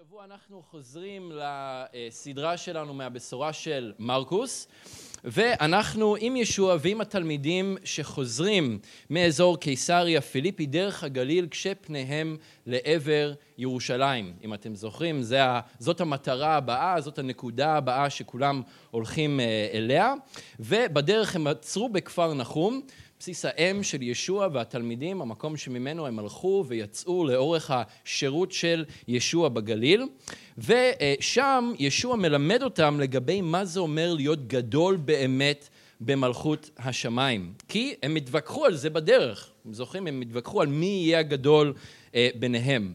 השבוע אנחנו חוזרים לסדרה שלנו מהבשורה של מרקוס ואנחנו עם ישוע ועם התלמידים שחוזרים מאזור קיסריה פיליפי דרך הגליל כשפניהם לעבר ירושלים. אם אתם זוכרים, זאת המטרה הבאה, זאת הנקודה הבאה שכולם הולכים אה, אליה ובדרך הם עצרו בכפר נחום בסיס האם של ישוע והתלמידים, המקום שממנו הם הלכו ויצאו לאורך השירות של ישוע בגליל. ושם ישוע מלמד אותם לגבי מה זה אומר להיות גדול באמת במלכות השמיים. כי הם התווכחו על זה בדרך, אתם זוכרים? הם התווכחו על מי יהיה הגדול אה, ביניהם.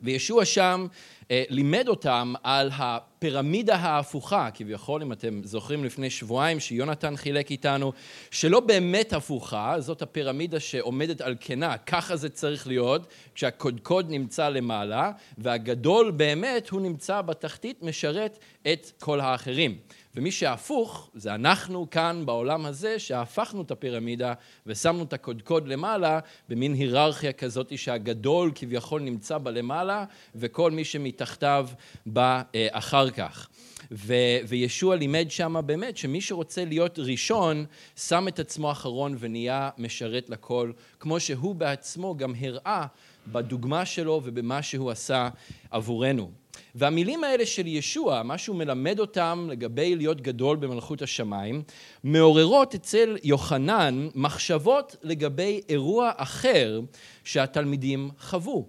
וישוע שם לימד אותם על הפירמידה ההפוכה, כביכול, אם אתם זוכרים לפני שבועיים שיונתן חילק איתנו, שלא באמת הפוכה, זאת הפירמידה שעומדת על כנה, ככה זה צריך להיות, כשהקודקוד נמצא למעלה, והגדול באמת הוא נמצא בתחתית, משרת את כל האחרים. ומי שהפוך זה אנחנו כאן בעולם הזה שהפכנו את הפירמידה ושמנו את הקודקוד למעלה במין היררכיה כזאת שהגדול כביכול נמצא בלמעלה וכל מי שמתחתיו בא אה, אחר כך. ו- וישוע לימד שם באמת שמי שרוצה להיות ראשון שם את עצמו אחרון ונהיה משרת לכל כמו שהוא בעצמו גם הראה בדוגמה שלו ובמה שהוא עשה עבורנו. והמילים האלה של ישוע, מה שהוא מלמד אותם לגבי להיות גדול במלכות השמיים, מעוררות אצל יוחנן מחשבות לגבי אירוע אחר שהתלמידים חוו.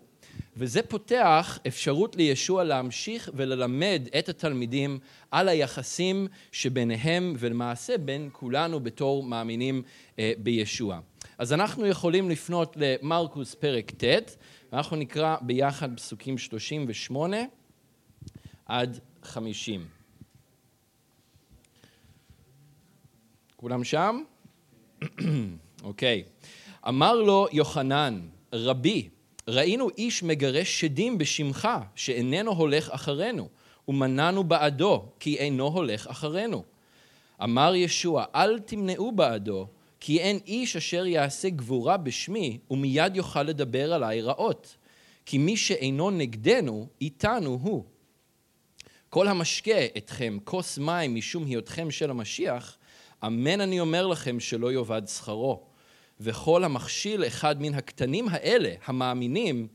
וזה פותח אפשרות לישוע להמשיך וללמד את התלמידים על היחסים שביניהם ולמעשה בין כולנו בתור מאמינים אה, בישוע. אז אנחנו יכולים לפנות למרקוס פרק ט', ואנחנו נקרא ביחד פסוקים 38 עד חמישים. כולם שם? אוקיי. okay. אמר לו יוחנן, רבי, ראינו איש מגרש שדים בשמך, שאיננו הולך אחרינו, ומנענו בעדו, כי אינו הולך אחרינו. אמר ישוע, אל תמנעו בעדו, כי אין איש אשר יעשה גבורה בשמי, ומיד יוכל לדבר עליי רעות. כי מי שאינו נגדנו, איתנו הוא. כל המשקה אתכם כוס מים משום היותכם של המשיח, אמן אני אומר לכם שלא יאבד שכרו. וכל המכשיל אחד מן הקטנים האלה, המאמינים,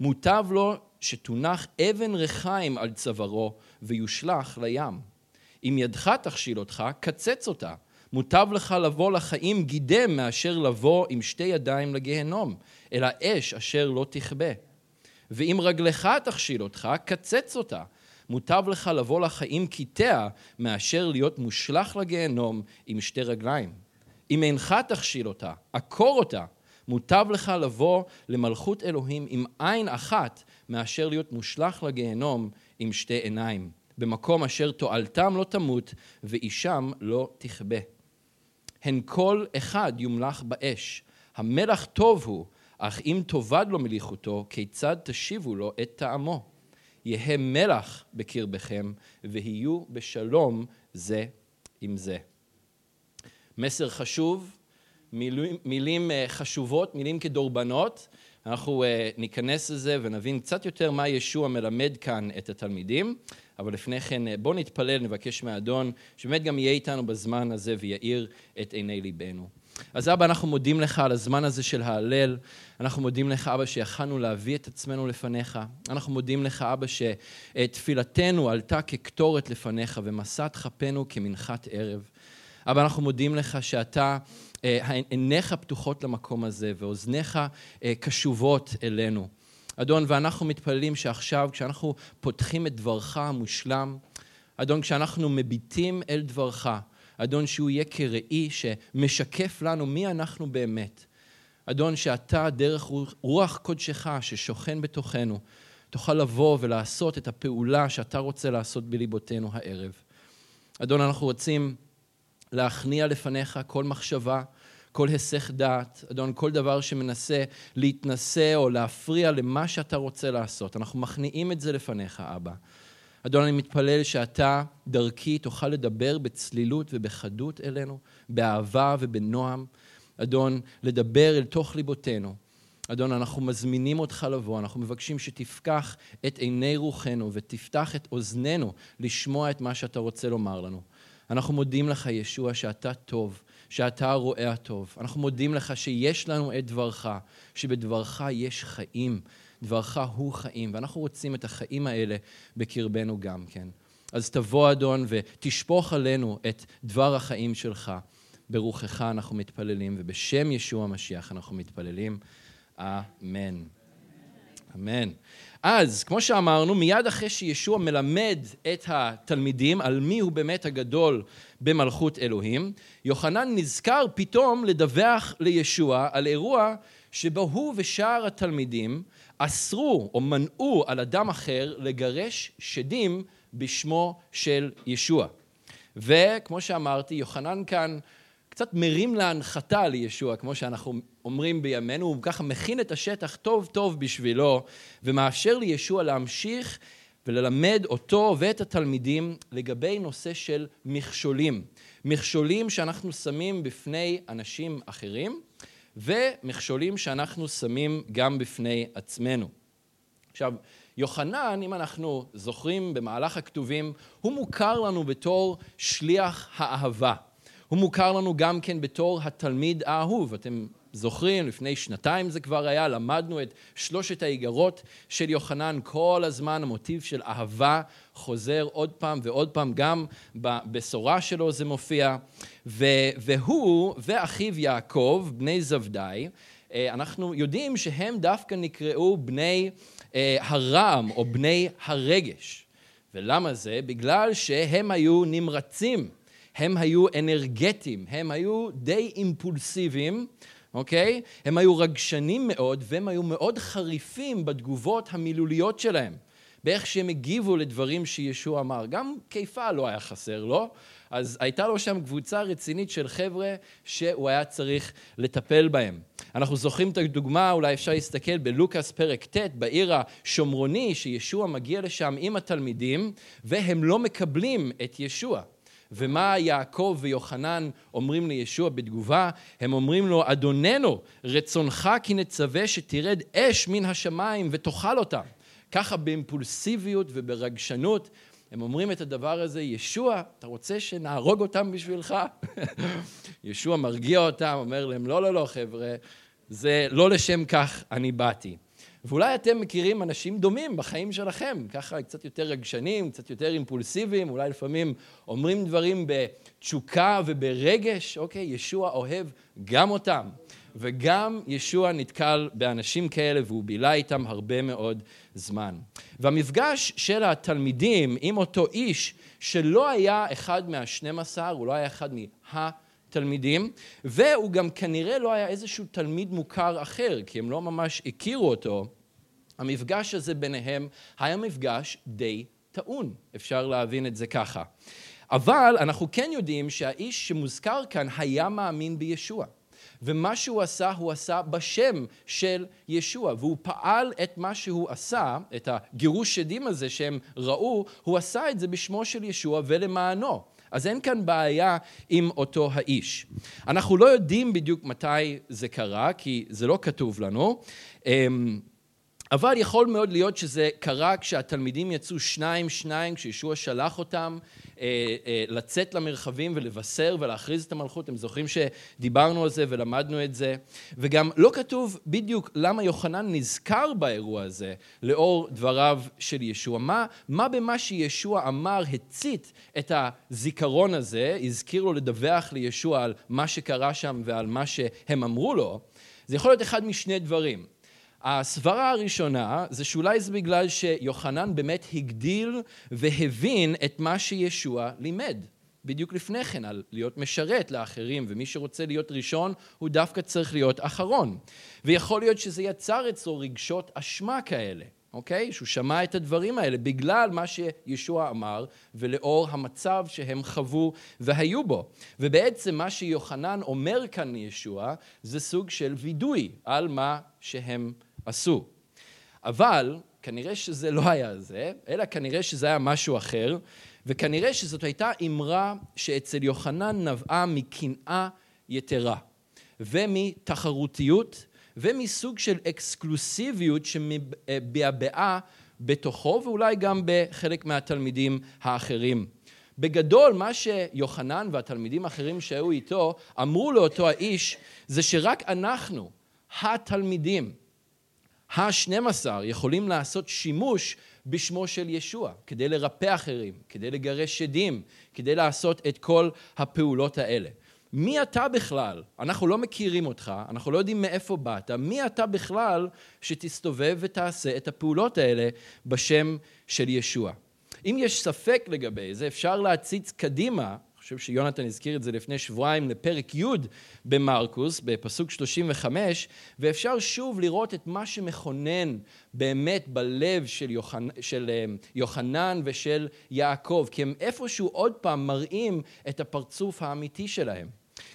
מוטב לו שתונח אבן ריחיים על צווארו ויושלך לים. אם ידך תכשיל אותך, קצץ אותה. מוטב לך לבוא לחיים גידם מאשר לבוא עם שתי ידיים לגיהנום, אל האש אשר לא תכבה. ואם רגלך תכשיל אותך, קצץ אותה. מוטב לך לבוא לחיים קיטע מאשר להיות מושלך לגיהנום עם שתי רגליים. אם אינך תכשיל אותה, עקור אותה, מוטב לך לבוא למלכות אלוהים עם עין אחת מאשר להיות מושלך לגיהנום עם שתי עיניים. במקום אשר תועלתם לא תמות ואישם לא תכבה. הן כל אחד יומלך באש. המלח טוב הוא, אך אם תאבד לו מליחותו, כיצד תשיבו לו את טעמו? יהא מלח בקרבכם, ויהיו בשלום זה עם זה. מסר חשוב, מילים, מילים אה, חשובות, מילים כדורבנות. אנחנו אה, ניכנס לזה ונבין קצת יותר מה ישוע מלמד כאן את התלמידים, אבל לפני כן אה, בואו נתפלל, נבקש מהאדון, שבאמת גם יהיה איתנו בזמן הזה ויאיר את עיני ליבנו. אז אבא, אנחנו מודים לך על הזמן הזה של ההלל. אנחנו מודים לך, אבא, שיכלנו להביא את עצמנו לפניך. אנחנו מודים לך, אבא, שתפילתנו עלתה כקטורת לפניך ומשאת כפינו כמנחת ערב. אבא, אנחנו מודים לך שאתה, אה, עיניך פתוחות למקום הזה ואוזניך אה, קשובות אלינו. אדון, ואנחנו מתפללים שעכשיו, כשאנחנו פותחים את דברך המושלם, אדון, כשאנחנו מביטים אל דברך, אדון, שהוא יהיה כראי שמשקף לנו מי אנחנו באמת. אדון, שאתה, דרך רוח קודשך ששוכן בתוכנו, תוכל לבוא ולעשות את הפעולה שאתה רוצה לעשות בליבותינו הערב. אדון, אנחנו רוצים להכניע לפניך כל מחשבה, כל היסח דעת, אדון, כל דבר שמנסה להתנשא או להפריע למה שאתה רוצה לעשות. אנחנו מכניעים את זה לפניך, אבא. אדון, אני מתפלל שאתה דרכי תוכל לדבר בצלילות ובחדות אלינו, באהבה ובנועם. אדון, לדבר אל תוך ליבותינו. אדון, אנחנו מזמינים אותך לבוא, אנחנו מבקשים שתפקח את עיני רוחנו ותפתח את אוזנינו לשמוע את מה שאתה רוצה לומר לנו. אנחנו מודים לך, ישוע, שאתה טוב, שאתה הרואה הטוב. אנחנו מודים לך שיש לנו את דברך, שבדברך יש חיים, דברך הוא חיים, ואנחנו רוצים את החיים האלה בקרבנו גם כן. אז תבוא, אדון, ותשפוך עלינו את דבר החיים שלך. ברוחך אנחנו מתפללים, ובשם ישוע המשיח אנחנו מתפללים. אמן. אמן. אז, כמו שאמרנו, מיד אחרי שישוע מלמד את התלמידים על מי הוא באמת הגדול במלכות אלוהים, יוחנן נזכר פתאום לדווח לישוע על אירוע שבו הוא ושאר התלמידים אסרו או מנעו על אדם אחר לגרש שדים בשמו של ישוע. וכמו שאמרתי, יוחנן כאן קצת מרים להנחתה לישוע, כמו שאנחנו אומרים בימינו, הוא ככה מכין את השטח טוב טוב בשבילו, ומאפשר לישוע להמשיך וללמד אותו ואת התלמידים לגבי נושא של מכשולים. מכשולים שאנחנו שמים בפני אנשים אחרים, ומכשולים שאנחנו שמים גם בפני עצמנו. עכשיו, יוחנן, אם אנחנו זוכרים במהלך הכתובים, הוא מוכר לנו בתור שליח האהבה. הוא מוכר לנו גם כן בתור התלמיד האהוב. אתם זוכרים, לפני שנתיים זה כבר היה, למדנו את שלושת האיגרות של יוחנן, כל הזמן המוטיב של אהבה חוזר עוד פעם ועוד פעם, גם בבשורה שלו זה מופיע. והוא ואחיו יעקב, בני זבדי, אה, אנחנו יודעים שהם דווקא נקראו בני אה, הרעם או בני הרגש. ולמה זה? בגלל שהם היו נמרצים, הם היו אנרגטיים, הם היו די אימפולסיביים, אוקיי? הם היו רגשנים מאוד והם היו מאוד חריפים בתגובות המילוליות שלהם. באיך שהם הגיבו לדברים שישוע אמר. גם קיפה לא היה חסר לו, לא? אז הייתה לו שם קבוצה רצינית של חבר'ה שהוא היה צריך לטפל בהם. אנחנו זוכרים את הדוגמה, אולי אפשר להסתכל בלוקאס פרק ט', בעיר השומרוני, שישוע מגיע לשם עם התלמידים, והם לא מקבלים את ישוע. ומה יעקב ויוחנן אומרים לישוע בתגובה? הם אומרים לו, אדוננו, רצונך כי נצווה שתרד אש מן השמיים ותאכל אותם. ככה באימפולסיביות וברגשנות הם אומרים את הדבר הזה, ישוע, אתה רוצה שנהרוג אותם בשבילך? ישוע מרגיע אותם, אומר להם, לא, לא, לא, חבר'ה, זה לא לשם כך אני באתי. ואולי אתם מכירים אנשים דומים בחיים שלכם, ככה קצת יותר רגשנים, קצת יותר אימפולסיביים, אולי לפעמים אומרים דברים בתשוקה וברגש, אוקיי, ישוע אוהב גם אותם. וגם ישוע נתקל באנשים כאלה והוא בילה איתם הרבה מאוד זמן. והמפגש של התלמידים עם אותו איש שלא היה אחד מהשנים עשר, הוא לא היה אחד מהתלמידים, והוא גם כנראה לא היה איזשהו תלמיד מוכר אחר, כי הם לא ממש הכירו אותו, המפגש הזה ביניהם היה מפגש די טעון, אפשר להבין את זה ככה. אבל אנחנו כן יודעים שהאיש שמוזכר כאן היה מאמין בישוע. ומה שהוא עשה, הוא עשה בשם של ישוע, והוא פעל את מה שהוא עשה, את הגירוש שדים הזה שהם ראו, הוא עשה את זה בשמו של ישוע ולמענו. אז אין כאן בעיה עם אותו האיש. אנחנו לא יודעים בדיוק מתי זה קרה, כי זה לא כתוב לנו. אבל יכול מאוד להיות שזה קרה כשהתלמידים יצאו שניים שניים, כשישוע שלח אותם אה, אה, לצאת למרחבים ולבשר ולהכריז את המלכות. אתם זוכרים שדיברנו על זה ולמדנו את זה. וגם לא כתוב בדיוק למה יוחנן נזכר באירוע הזה לאור דבריו של ישוע. מה, מה במה שישוע אמר הצית את הזיכרון הזה, הזכיר לו לדווח לישוע על מה שקרה שם ועל מה שהם אמרו לו. זה יכול להיות אחד משני דברים. הסברה הראשונה זה שאולי זה בגלל שיוחנן באמת הגדיל והבין את מה שישוע לימד. בדיוק לפני כן, על להיות משרת לאחרים, ומי שרוצה להיות ראשון, הוא דווקא צריך להיות אחרון. ויכול להיות שזה יצר אצלו רגשות אשמה כאלה, אוקיי? שהוא שמע את הדברים האלה בגלל מה שישוע אמר, ולאור המצב שהם חוו והיו בו. ובעצם מה שיוחנן אומר כאן לישוע, זה סוג של וידוי על מה שהם עשו. אבל כנראה שזה לא היה זה, אלא כנראה שזה היה משהו אחר, וכנראה שזאת הייתה אמרה שאצל יוחנן נבעה מקנאה יתרה, ומתחרותיות ומסוג של אקסקלוסיביות שמבעבעה בתוכו ואולי גם בחלק מהתלמידים האחרים. בגדול, מה שיוחנן והתלמידים האחרים שהיו איתו אמרו לאותו האיש זה שרק אנחנו, התלמידים, השנים עשר, יכולים לעשות שימוש בשמו של ישוע, כדי לרפא אחרים, כדי לגרש שדים, כדי לעשות את כל הפעולות האלה. מי אתה בכלל? אנחנו לא מכירים אותך, אנחנו לא יודעים מאיפה באת, מי אתה בכלל שתסתובב ותעשה את הפעולות האלה בשם של ישוע? אם יש ספק לגבי זה, אפשר להציץ קדימה, חושב שיונתן הזכיר את זה לפני שבועיים, לפרק י' במרקוס, בפסוק 35, ואפשר שוב לראות את מה שמכונן באמת בלב של, יוחנ... של אה, יוחנן ושל יעקב, כי הם איפשהו עוד פעם מראים את הפרצוף האמיתי שלהם.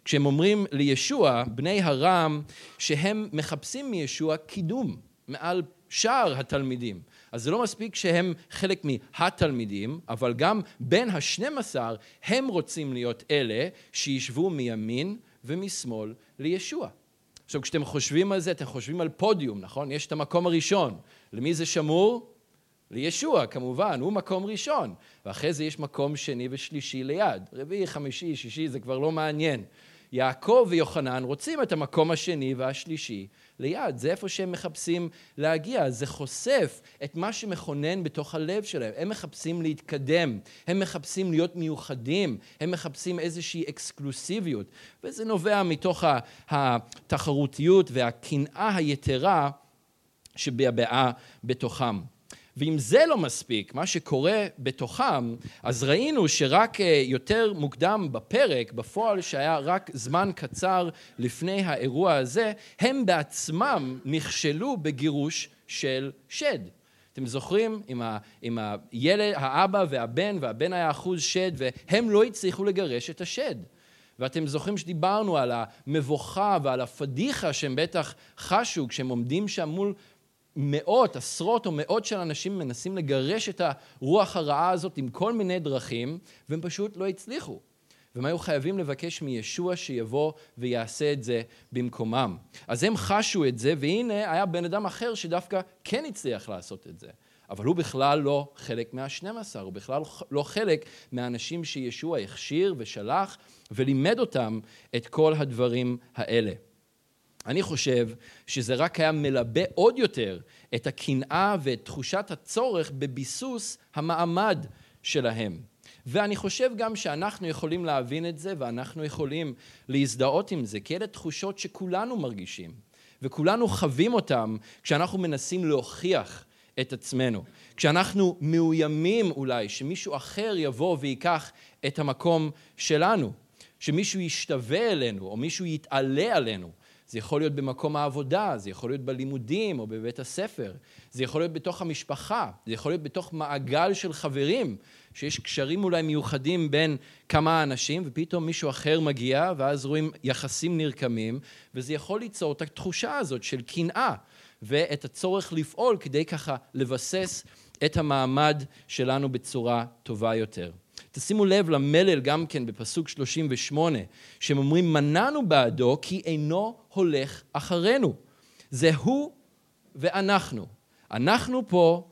כשהם אומרים לישוע, בני הרם, שהם מחפשים מישוע קידום מעל שאר התלמידים. אז זה לא מספיק שהם חלק מהתלמידים, אבל גם בין השנים עשר הם רוצים להיות אלה שישבו מימין ומשמאל לישוע. עכשיו, כשאתם חושבים על זה, אתם חושבים על פודיום, נכון? יש את המקום הראשון. למי זה שמור? לישוע, כמובן, הוא מקום ראשון. ואחרי זה יש מקום שני ושלישי ליד. רביעי, חמישי, שישי, זה כבר לא מעניין. יעקב ויוחנן רוצים את המקום השני והשלישי ליד. זה איפה שהם מחפשים להגיע. זה חושף את מה שמכונן בתוך הלב שלהם. הם מחפשים להתקדם, הם מחפשים להיות מיוחדים, הם מחפשים איזושהי אקסקלוסיביות. וזה נובע מתוך התחרותיות והקנאה היתרה שביבעה בתוכם. ואם זה לא מספיק, מה שקורה בתוכם, אז ראינו שרק אה, יותר מוקדם בפרק, בפועל שהיה רק זמן קצר לפני האירוע הזה, הם בעצמם נכשלו בגירוש של שד. אתם זוכרים? עם, ה, עם הילד, האבא והבן, והבן היה אחוז שד, והם לא הצליחו לגרש את השד. ואתם זוכרים שדיברנו על המבוכה ועל הפדיחה שהם בטח חשו כשהם עומדים שם מול מאות, עשרות או מאות של אנשים מנסים לגרש את הרוח הרעה הזאת עם כל מיני דרכים, והם פשוט לא הצליחו. והם היו חייבים לבקש מישוע שיבוא ויעשה את זה במקומם. אז הם חשו את זה, והנה היה בן אדם אחר שדווקא כן הצליח לעשות את זה. אבל הוא בכלל לא חלק מהשנים עשר, הוא בכלל לא חלק מהאנשים שישוע הכשיר ושלח ולימד אותם את כל הדברים האלה. אני חושב שזה רק היה מלבה עוד יותר את הקנאה ואת תחושת הצורך בביסוס המעמד שלהם. ואני חושב גם שאנחנו יכולים להבין את זה ואנחנו יכולים להזדהות עם זה, כי אלה תחושות שכולנו מרגישים וכולנו חווים אותם כשאנחנו מנסים להוכיח את עצמנו. כשאנחנו מאוימים אולי שמישהו אחר יבוא ויקח את המקום שלנו, שמישהו ישתווה אלינו או מישהו יתעלה עלינו. זה יכול להיות במקום העבודה, זה יכול להיות בלימודים או בבית הספר, זה יכול להיות בתוך המשפחה, זה יכול להיות בתוך מעגל של חברים, שיש קשרים אולי מיוחדים בין כמה אנשים, ופתאום מישהו אחר מגיע, ואז רואים יחסים נרקמים, וזה יכול ליצור את התחושה הזאת של קנאה, ואת הצורך לפעול כדי ככה לבסס את המעמד שלנו בצורה טובה יותר. תשימו לב למלל גם כן בפסוק 38, שהם אומרים, מנענו בעדו כי אינו הולך אחרינו. זה הוא ואנחנו. אנחנו פה,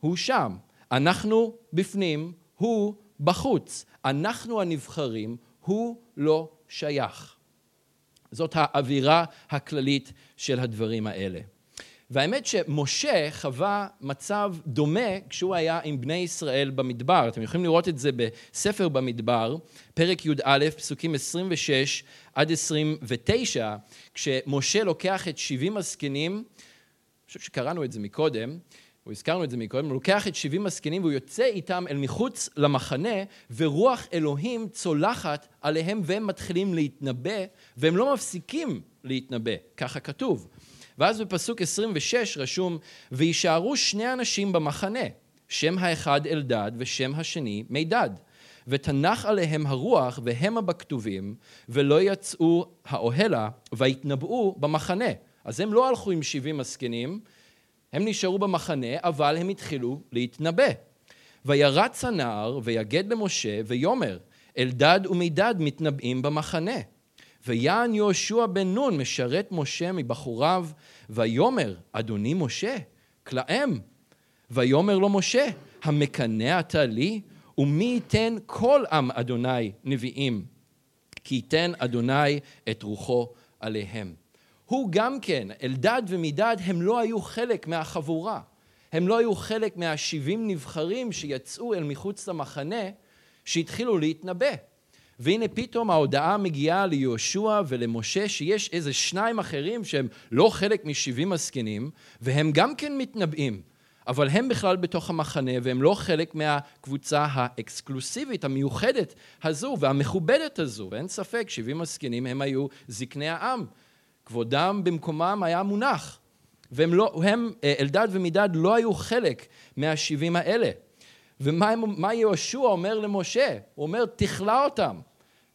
הוא שם. אנחנו בפנים, הוא בחוץ. אנחנו הנבחרים, הוא לא שייך. זאת האווירה הכללית של הדברים האלה. והאמת שמשה חווה מצב דומה כשהוא היה עם בני ישראל במדבר. אתם יכולים לראות את זה בספר במדבר, פרק י"א, פסוקים 26 עד 29, כשמשה לוקח את 70 הזקנים, אני חושב שקראנו את זה מקודם, או הזכרנו את זה מקודם, הוא לוקח את 70 הזקנים והוא יוצא איתם אל מחוץ למחנה, ורוח אלוהים צולחת עליהם והם מתחילים להתנבא, והם לא מפסיקים להתנבא, ככה כתוב. ואז בפסוק 26 רשום, ויישארו שני אנשים במחנה, שם האחד אלדד ושם השני מידד. ותנח עליהם הרוח והמה בכתובים, ולא יצאו האוהלה, ויתנבאו במחנה. אז הם לא הלכו עם 70 הזקנים, הם נשארו במחנה, אבל הם התחילו להתנבא. וירץ הנער ויגד למשה ויאמר, אלדד ומידד מתנבאים במחנה. ויען יהושע בן נון משרת משה מבחוריו, ויאמר, אדוני משה, כלאם. ויאמר לו משה, המקנא אתה לי? ומי ייתן כל עם אדוני נביאים? כי ייתן אדוני את רוחו עליהם. הוא גם כן, אלדד ומידד, הם לא היו חלק מהחבורה. הם לא היו חלק מהשבעים נבחרים שיצאו אל מחוץ למחנה, שהתחילו להתנבא. והנה פתאום ההודעה מגיעה ליהושע ולמשה שיש איזה שניים אחרים שהם לא חלק משבעים הזקנים, והם גם כן מתנבאים. אבל הם בכלל בתוך המחנה והם לא חלק מהקבוצה האקסקלוסיבית, המיוחדת הזו והמכובדת הזו. ואין ספק, שבעים הזקנים הם היו זקני העם. כבודם במקומם היה מונח. והם לא, הם, אה, אלדד ומידד לא היו חלק מהשבעים האלה. ומה יהושע אומר למשה? הוא אומר, תכלא אותם,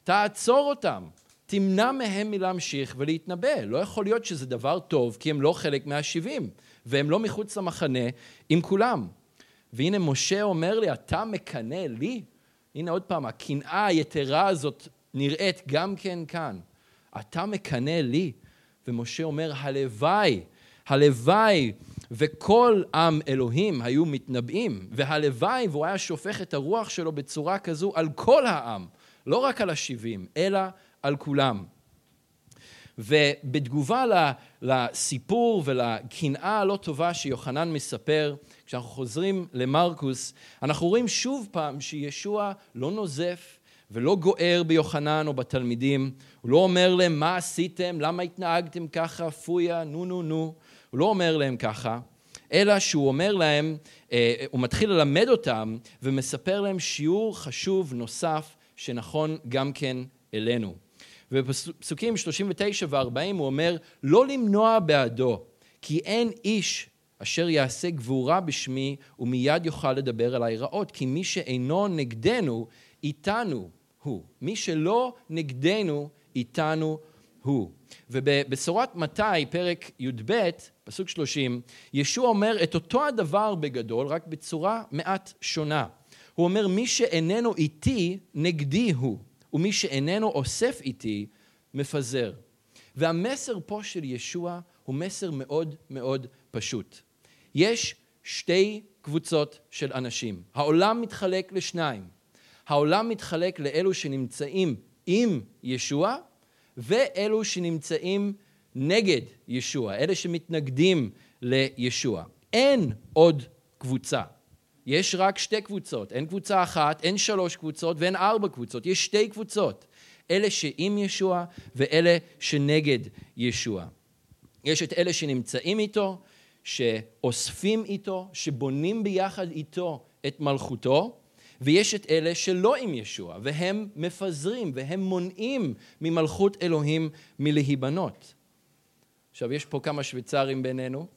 תעצור אותם, תמנע מהם מלהמשיך ולהתנבא. לא יכול להיות שזה דבר טוב, כי הם לא חלק מהשבעים, והם לא מחוץ למחנה עם כולם. והנה משה אומר לי, אתה מקנא לי? הנה עוד פעם, הקנאה היתרה הזאת נראית גם כן כאן. אתה מקנא לי? ומשה אומר, הלוואי, הלוואי וכל עם אלוהים היו מתנבאים, והלוואי והוא היה שופך את הרוח שלו בצורה כזו על כל העם, לא רק על השבעים, אלא על כולם. ובתגובה לסיפור ולקנאה הלא טובה שיוחנן מספר, כשאנחנו חוזרים למרקוס, אנחנו רואים שוב פעם שישוע לא נוזף ולא גוער ביוחנן או בתלמידים, הוא לא אומר להם מה עשיתם, למה התנהגתם ככה, פויה, נו נו נו, הוא לא אומר להם ככה, אלא שהוא אומר להם, אה, הוא מתחיל ללמד אותם ומספר להם שיעור חשוב נוסף שנכון גם כן אלינו. ובפסוקים 39 ו-40 הוא אומר, לא למנוע בעדו, כי אין איש אשר יעשה גבורה בשמי ומיד יוכל לדבר אליי רעות, כי מי שאינו נגדנו, איתנו הוא. מי שלא נגדנו, איתנו הוא. ובבשורת מתי, פרק י"ב, פסוק 30, ישוע אומר את אותו הדבר בגדול, רק בצורה מעט שונה. הוא אומר, מי שאיננו איתי, נגדי הוא, ומי שאיננו אוסף איתי, מפזר. והמסר פה של ישוע הוא מסר מאוד מאוד פשוט. יש שתי קבוצות של אנשים. העולם מתחלק לשניים. העולם מתחלק לאלו שנמצאים עם ישוע, ואלו שנמצאים נגד ישוע, אלה שמתנגדים לישוע. אין עוד קבוצה. יש רק שתי קבוצות, אין קבוצה אחת, אין שלוש קבוצות ואין ארבע קבוצות, יש שתי קבוצות. אלה שעם ישוע ואלה שנגד ישוע. יש את אלה שנמצאים איתו, שאוספים איתו, שבונים ביחד איתו את מלכותו, ויש את אלה שלא עם ישוע, והם מפזרים והם מונעים ממלכות אלוהים מלהיבנות. עכשיו, יש פה כמה שוויצרים בינינו,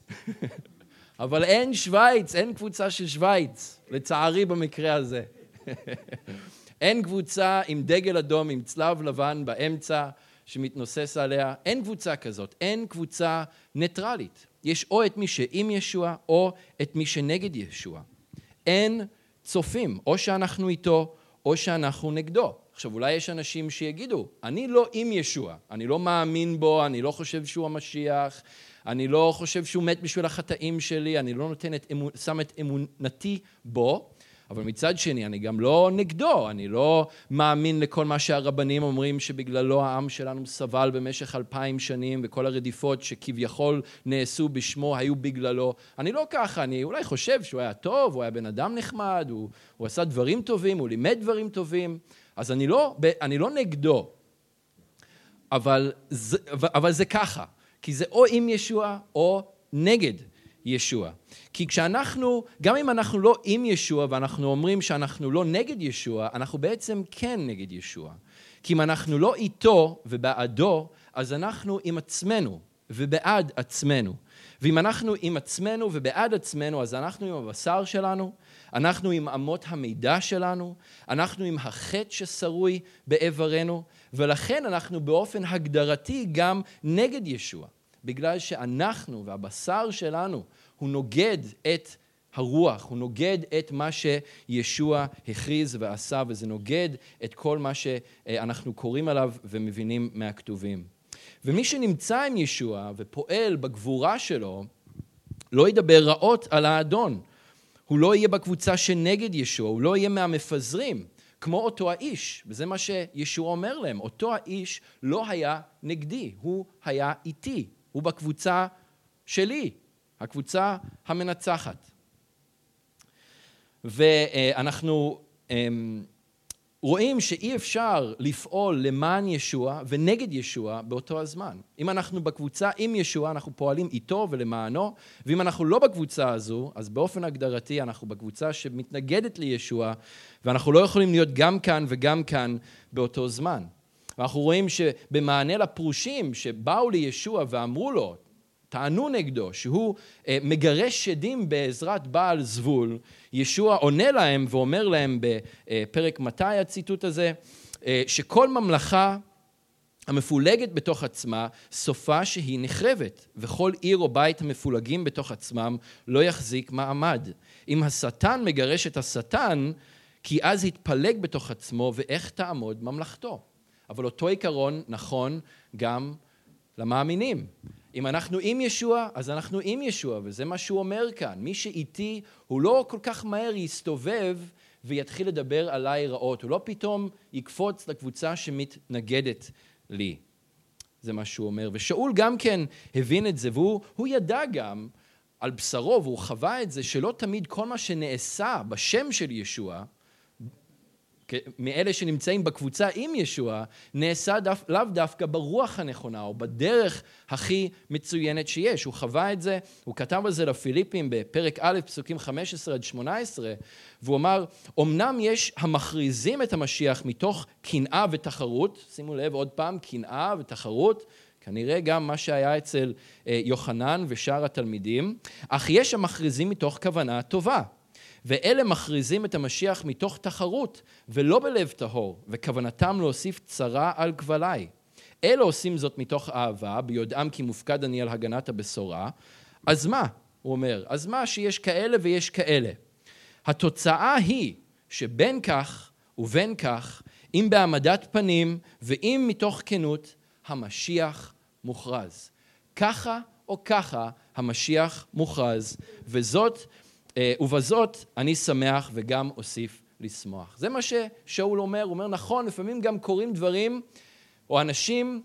אבל אין שווייץ, אין קבוצה של שווייץ, לצערי במקרה הזה. אין קבוצה עם דגל אדום, עם צלב לבן באמצע, שמתנוסס עליה, אין קבוצה כזאת, אין קבוצה ניטרלית. יש או את מי שעם ישוע, או את מי שנגד ישוע. אין צופים, או שאנחנו איתו, או שאנחנו נגדו. עכשיו, אולי יש אנשים שיגידו, אני לא עם ישוע, אני לא מאמין בו, אני לא חושב שהוא המשיח, אני לא חושב שהוא מת בשביל החטאים שלי, אני לא נותן את אמונ... שם את אמונתי בו, אבל מצד שני, אני גם לא נגדו, אני לא מאמין לכל מה שהרבנים אומרים שבגללו העם שלנו סבל במשך אלפיים שנים וכל הרדיפות שכביכול נעשו בשמו היו בגללו. אני לא ככה, אני אולי חושב שהוא היה טוב, הוא היה בן אדם נחמד, הוא, הוא עשה דברים טובים, הוא לימד דברים טובים, אז אני לא, אני לא נגדו. אבל זה, אבל זה ככה, כי זה או עם ישוע או נגד ישוע. כי כשאנחנו, גם אם אנחנו לא עם ישוע ואנחנו אומרים שאנחנו לא נגד ישוע, אנחנו בעצם כן נגד ישוע. כי אם אנחנו לא איתו ובעדו, אז אנחנו עם עצמנו ובעד עצמנו. ואם אנחנו עם עצמנו ובעד עצמנו, אז אנחנו עם הבשר שלנו, אנחנו עם אמות המידה שלנו, אנחנו עם החטא ששרוי באיברנו, ולכן אנחנו באופן הגדרתי גם נגד ישוע. בגלל שאנחנו והבשר שלנו הוא נוגד את הרוח, הוא נוגד את מה שישוע הכריז ועשה, וזה נוגד את כל מה שאנחנו קוראים עליו ומבינים מהכתובים. ומי שנמצא עם ישוע ופועל בגבורה שלו, לא ידבר רעות על האדון. הוא לא יהיה בקבוצה שנגד ישוע, הוא לא יהיה מהמפזרים, כמו אותו האיש, וזה מה שישוע אומר להם, אותו האיש לא היה נגדי, הוא היה איתי, הוא בקבוצה שלי, הקבוצה המנצחת. ואנחנו אמ, רואים שאי אפשר לפעול למען ישוע ונגד ישוע באותו הזמן. אם אנחנו בקבוצה עם ישוע, אנחנו פועלים איתו ולמענו, ואם אנחנו לא בקבוצה הזו, אז באופן הגדרתי אנחנו בקבוצה שמתנגדת לישוע, ואנחנו לא יכולים להיות גם כאן וגם כאן באותו זמן. ואנחנו רואים שבמענה לפרושים שבאו לישוע ואמרו לו, טענו נגדו שהוא אה, מגרש שדים בעזרת בעל זבול, ישוע עונה להם ואומר להם בפרק מתי הציטוט הזה, אה, שכל ממלכה המפולגת בתוך עצמה, סופה שהיא נחרבת, וכל עיר או בית המפולגים בתוך עצמם לא יחזיק מעמד. אם השטן מגרש את השטן, כי אז יתפלג בתוך עצמו, ואיך תעמוד ממלכתו. אבל אותו עיקרון נכון גם למאמינים. אם אנחנו עם ישוע, אז אנחנו עם ישוע, וזה מה שהוא אומר כאן. מי שאיתי, הוא לא כל כך מהר יסתובב ויתחיל לדבר עליי רעות. הוא לא פתאום יקפוץ לקבוצה שמתנגדת לי. זה מה שהוא אומר. ושאול גם כן הבין את זה, והוא ידע גם על בשרו, והוא חווה את זה, שלא תמיד כל מה שנעשה בשם של ישוע, מאלה שנמצאים בקבוצה עם ישוע, נעשה דו, לאו דווקא ברוח הנכונה או בדרך הכי מצוינת שיש. הוא חווה את זה, הוא כתב על זה לפיליפים בפרק א', פסוקים 15 עד 18, והוא אמר, אמנם יש המכריזים את המשיח מתוך קנאה ותחרות, שימו לב עוד פעם, קנאה ותחרות, כנראה גם מה שהיה אצל אה, יוחנן ושאר התלמידים, אך יש המכריזים מתוך כוונה טובה. ואלה מכריזים את המשיח מתוך תחרות ולא בלב טהור, וכוונתם להוסיף צרה על כבלי. אלה עושים זאת מתוך אהבה, ביודעם כי מופקד אני על הגנת הבשורה. אז מה? הוא אומר, אז מה שיש כאלה ויש כאלה. התוצאה היא שבין כך ובין כך, אם בהעמדת פנים ואם מתוך כנות, המשיח מוכרז. ככה או ככה המשיח מוכרז, וזאת ובזאת אני שמח וגם אוסיף לשמוח. זה מה ששאול אומר, הוא אומר, נכון, לפעמים גם קורים דברים, או אנשים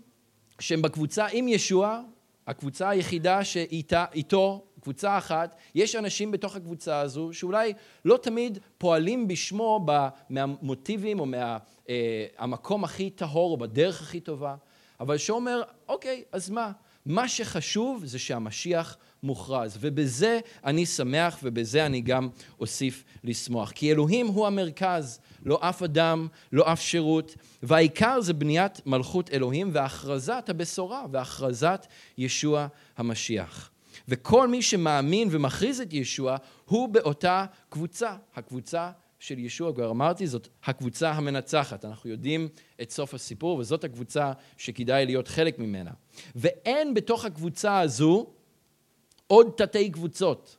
שהם בקבוצה עם ישוע, הקבוצה היחידה שאיתו, קבוצה אחת, יש אנשים בתוך הקבוצה הזו שאולי לא תמיד פועלים בשמו מהמוטיבים או מהמקום מה, אה, הכי טהור או בדרך הכי טובה, אבל שאומר, אוקיי, אז מה? מה שחשוב זה שהמשיח מוכרז, ובזה אני שמח ובזה אני גם אוסיף לשמוח. כי אלוהים הוא המרכז, לא אף אדם, לא אף שירות, והעיקר זה בניית מלכות אלוהים והכרזת הבשורה והכרזת ישוע המשיח. וכל מי שמאמין ומכריז את ישוע הוא באותה קבוצה, הקבוצה של ישוע, כבר אמרתי, זאת הקבוצה המנצחת. אנחנו יודעים את סוף הסיפור, וזאת הקבוצה שכדאי להיות חלק ממנה. ואין בתוך הקבוצה הזו עוד תתי קבוצות.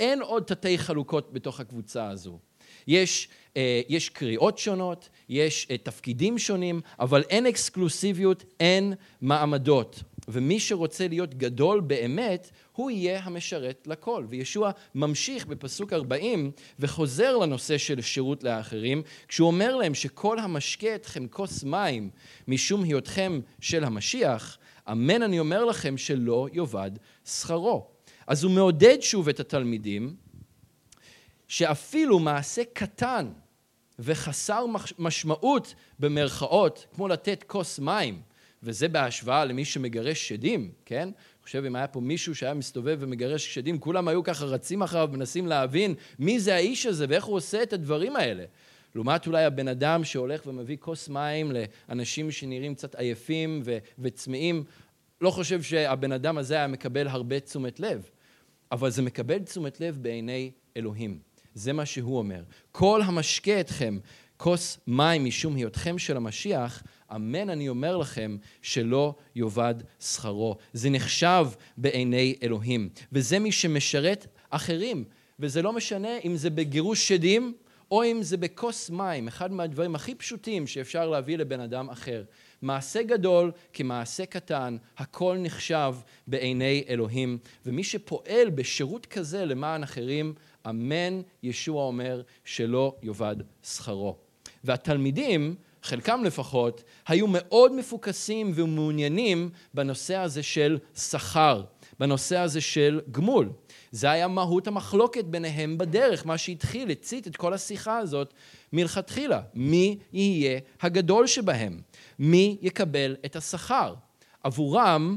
אין עוד תתי חלוקות בתוך הקבוצה הזו. יש, אה, יש קריאות שונות, יש אה, תפקידים שונים, אבל אין אקסקלוסיביות, אין מעמדות. ומי שרוצה להיות גדול באמת, הוא יהיה המשרת לכל. וישוע ממשיך בפסוק 40 וחוזר לנושא של שירות לאחרים, כשהוא אומר להם שכל המשקה אתכם כוס מים משום היותכם של המשיח, אמן אני אומר לכם שלא יאבד שכרו. אז הוא מעודד שוב את התלמידים שאפילו מעשה קטן וחסר משמעות במרכאות, כמו לתת כוס מים, וזה בהשוואה למי שמגרש שדים, כן? אני חושב אם היה פה מישהו שהיה מסתובב ומגרש שדים, כולם היו ככה רצים אחריו, מנסים להבין מי זה האיש הזה ואיך הוא עושה את הדברים האלה. לעומת אולי הבן אדם שהולך ומביא כוס מים לאנשים שנראים קצת עייפים וצמאים, לא חושב שהבן אדם הזה היה מקבל הרבה תשומת לב. אבל זה מקבל תשומת לב בעיני אלוהים. זה מה שהוא אומר. כל המשקה אתכם כוס מים משום היותכם של המשיח, אמן אני אומר לכם שלא יאבד שכרו. זה נחשב בעיני אלוהים. וזה מי שמשרת אחרים וזה לא משנה אם זה בגירוש שדים או אם זה בכוס מים, אחד מהדברים הכי פשוטים שאפשר להביא לבן אדם אחר. מעשה גדול כמעשה קטן, הכל נחשב בעיני אלוהים, ומי שפועל בשירות כזה למען אחרים, אמן, ישוע אומר, שלא יאבד שכרו. והתלמידים, חלקם לפחות, היו מאוד מפוקסים ומעוניינים בנושא הזה של שכר, בנושא הזה של גמול. זה היה מהות המחלוקת ביניהם בדרך, מה שהתחיל, הצית את כל השיחה הזאת מלכתחילה. מי יהיה הגדול שבהם? מי יקבל את השכר? עבורם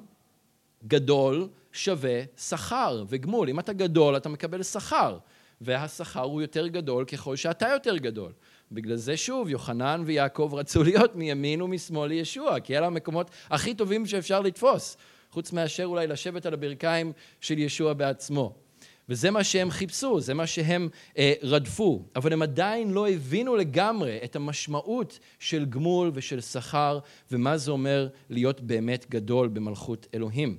גדול שווה שכר וגמול. אם אתה גדול אתה מקבל שכר, והשכר הוא יותר גדול ככל שאתה יותר גדול. בגלל זה שוב, יוחנן ויעקב רצו להיות מימין ומשמאל לישוע, כי אלה המקומות הכי טובים שאפשר לתפוס, חוץ מאשר אולי לשבת על הברכיים של ישוע בעצמו. וזה מה שהם חיפשו, זה מה שהם אה, רדפו. אבל הם עדיין לא הבינו לגמרי את המשמעות של גמול ושל שכר, ומה זה אומר להיות באמת גדול במלכות אלוהים.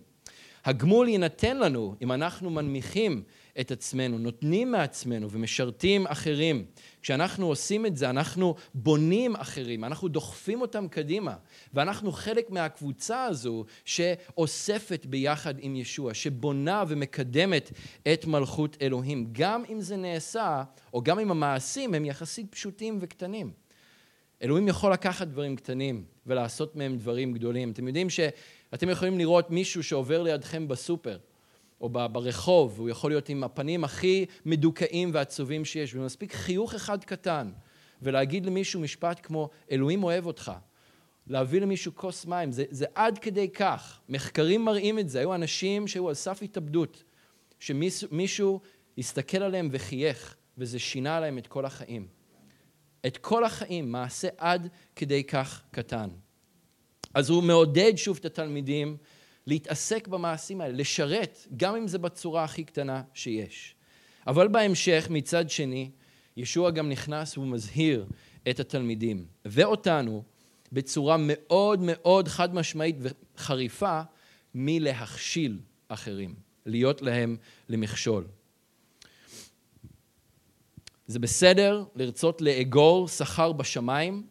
הגמול יינתן לנו אם אנחנו מנמיכים את עצמנו, נותנים מעצמנו ומשרתים אחרים. כשאנחנו עושים את זה, אנחנו בונים אחרים, אנחנו דוחפים אותם קדימה, ואנחנו חלק מהקבוצה הזו שאוספת ביחד עם ישוע, שבונה ומקדמת את מלכות אלוהים, גם אם זה נעשה, או גם אם המעשים הם יחסית פשוטים וקטנים. אלוהים יכול לקחת דברים קטנים ולעשות מהם דברים גדולים. אתם יודעים שאתם יכולים לראות מישהו שעובר לידכם בסופר, או ברחוב, הוא יכול להיות עם הפנים הכי מדוכאים ועצובים שיש, ומספיק חיוך אחד קטן, ולהגיד למישהו משפט כמו, אלוהים אוהב אותך. להביא למישהו כוס מים, זה, זה עד כדי כך. מחקרים מראים את זה. היו אנשים שהיו על סף התאבדות, שמישהו הסתכל עליהם וחייך, וזה שינה להם את כל החיים. את כל החיים, מעשה עד כדי כך קטן. אז הוא מעודד שוב את התלמידים להתעסק במעשים האלה, לשרת, גם אם זה בצורה הכי קטנה שיש. אבל בהמשך, מצד שני, ישוע גם נכנס ומזהיר את התלמידים, ואותנו, בצורה מאוד מאוד חד משמעית וחריפה, מלהכשיל אחרים, להיות להם למכשול. זה בסדר לרצות לאגור שכר בשמיים,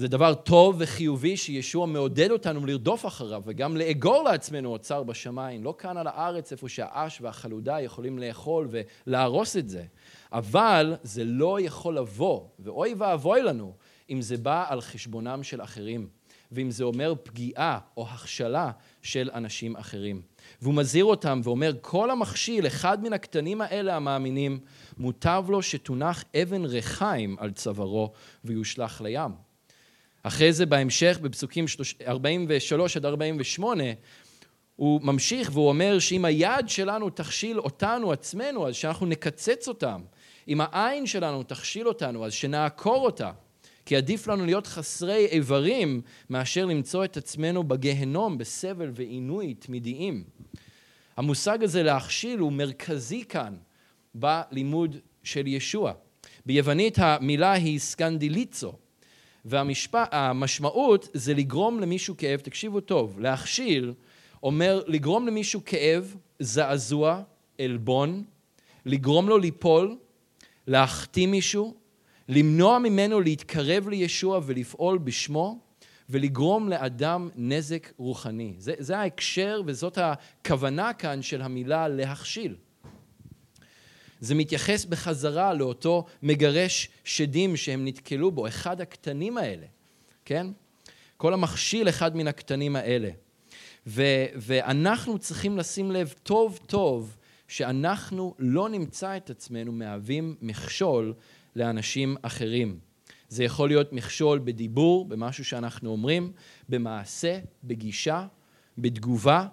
זה דבר טוב וחיובי שישוע מעודד אותנו לרדוף אחריו וגם לאגור לעצמנו אוצר בשמיים, לא כאן על הארץ איפה שהאש והחלודה יכולים לאכול ולהרוס את זה. אבל זה לא יכול לבוא, ואוי ואבוי לנו, אם זה בא על חשבונם של אחרים, ואם זה אומר פגיעה או הכשלה של אנשים אחרים. והוא מזהיר אותם ואומר, כל המכשיל, אחד מן הקטנים האלה המאמינים, מוטב לו שתונח אבן ריחיים על צווארו ויושלך לים. אחרי זה בהמשך, בפסוקים 43 עד 48, הוא ממשיך והוא אומר שאם היד שלנו תכשיל אותנו עצמנו, אז שאנחנו נקצץ אותם. אם העין שלנו תכשיל אותנו, אז שנעקור אותה. כי עדיף לנו להיות חסרי איברים מאשר למצוא את עצמנו בגיהנום, בסבל ועינוי תמידיים. המושג הזה להכשיל הוא מרכזי כאן בלימוד של ישוע. ביוונית המילה היא סקנדיליצו, והמשמעות זה לגרום למישהו כאב, תקשיבו טוב, להכשיל אומר לגרום למישהו כאב, זעזוע, עלבון, לגרום לו ליפול, להחטיא מישהו, למנוע ממנו להתקרב לישוע ולפעול בשמו, ולגרום לאדם נזק רוחני. זה, זה ההקשר וזאת הכוונה כאן של המילה להכשיל. זה מתייחס בחזרה לאותו מגרש שדים שהם נתקלו בו, אחד הקטנים האלה, כן? כל המכשיל אחד מן הקטנים האלה. ו- ואנחנו צריכים לשים לב טוב טוב שאנחנו לא נמצא את עצמנו מהווים מכשול לאנשים אחרים. זה יכול להיות מכשול בדיבור, במשהו שאנחנו אומרים, במעשה, בגישה, בתגובה,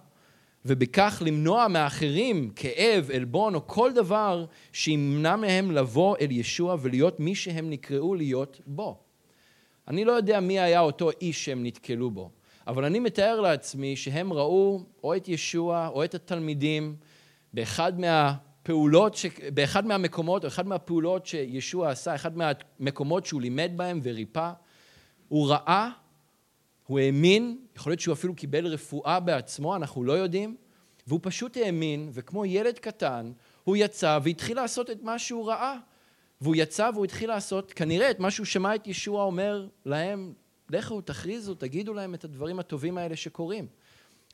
ובכך למנוע מאחרים כאב, עלבון או כל דבר שימנע מהם לבוא אל ישוע ולהיות מי שהם נקראו להיות בו. אני לא יודע מי היה אותו איש שהם נתקלו בו, אבל אני מתאר לעצמי שהם ראו או את ישוע או את התלמידים באחד מהפעולות, ש... באחד מהמקומות, או אחד מהפעולות שישוע עשה, אחד מהמקומות שהוא לימד בהם וריפא, הוא ראה הוא האמין, יכול להיות שהוא אפילו קיבל רפואה בעצמו, אנחנו לא יודעים, והוא פשוט האמין, וכמו ילד קטן, הוא יצא והתחיל לעשות את מה שהוא ראה. והוא יצא והוא התחיל לעשות כנראה את מה שהוא שמע את ישוע אומר להם, לכו, תכריזו, תגידו להם את הדברים הטובים האלה שקורים.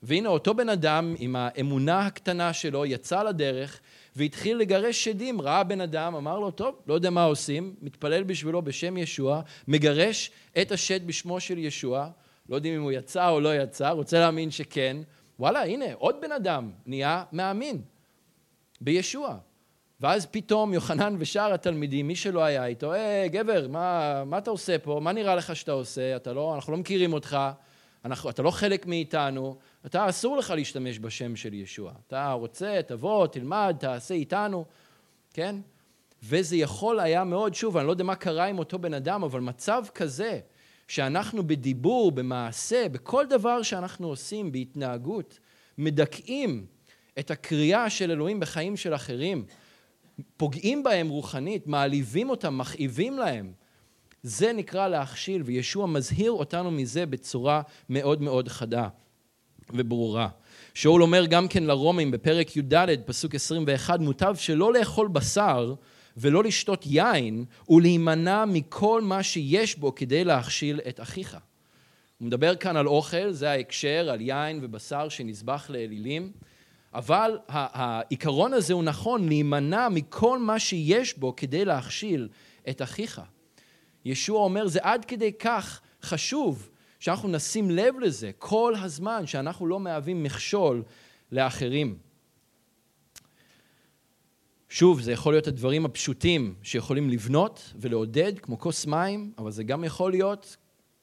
והנה אותו בן אדם עם האמונה הקטנה שלו יצא לדרך והתחיל לגרש שדים, ראה בן אדם, אמר לו, טוב, לא יודע מה עושים, מתפלל בשבילו בשם ישוע, מגרש את השד בשמו של ישוע, לא יודעים אם הוא יצא או לא יצא, רוצה להאמין שכן, וואלה, הנה, עוד בן אדם נהיה מאמין בישוע. ואז פתאום יוחנן ושאר התלמידים, מי שלא היה איתו, היי, גבר, מה, מה אתה עושה פה? מה נראה לך שאתה עושה? אתה לא, אנחנו לא מכירים אותך, אנחנו, אתה לא חלק מאיתנו, אתה אסור לך להשתמש בשם של ישוע. אתה רוצה, תבוא, תלמד, תעשה איתנו, כן? וזה יכול היה מאוד, שוב, אני לא יודע מה קרה עם אותו בן אדם, אבל מצב כזה, שאנחנו בדיבור, במעשה, בכל דבר שאנחנו עושים, בהתנהגות, מדכאים את הקריאה של אלוהים בחיים של אחרים, פוגעים בהם רוחנית, מעליבים אותם, מכאיבים להם. זה נקרא להכשיל, וישוע מזהיר אותנו מזה בצורה מאוד מאוד חדה וברורה. שאול אומר גם כן לרומים בפרק י"ד, פסוק 21, מוטב שלא לאכול בשר ולא לשתות יין, ולהימנע מכל מה שיש בו כדי להכשיל את אחיך. הוא מדבר כאן על אוכל, זה ההקשר, על יין ובשר שנזבח לאלילים. אבל העיקרון הזה הוא נכון, להימנע מכל מה שיש בו כדי להכשיל את אחיך. ישוע אומר, זה עד כדי כך חשוב שאנחנו נשים לב לזה כל הזמן, שאנחנו לא מהווים מכשול לאחרים. שוב, זה יכול להיות הדברים הפשוטים שיכולים לבנות ולעודד, כמו כוס מים, אבל זה גם יכול להיות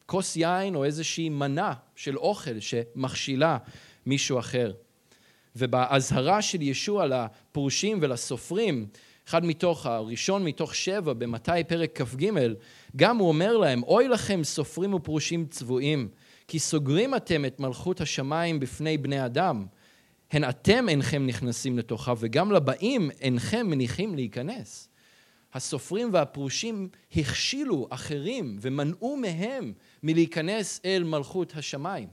כוס יין או איזושהי מנה של אוכל שמכשילה מישהו אחר. ובאזהרה של ישוע לפרושים ולסופרים, אחד מתוך, הראשון מתוך שבע, במתי פרק כ"ג, גם הוא אומר להם, אוי לכם סופרים ופרושים צבועים, כי סוגרים אתם את מלכות השמיים בפני בני אדם. הן אתם אינכם נכנסים לתוכה, וגם לבאים אינכם מניחים להיכנס. הסופרים והפרושים הכשילו אחרים ומנעו מהם מלהיכנס אל מלכות השמיים.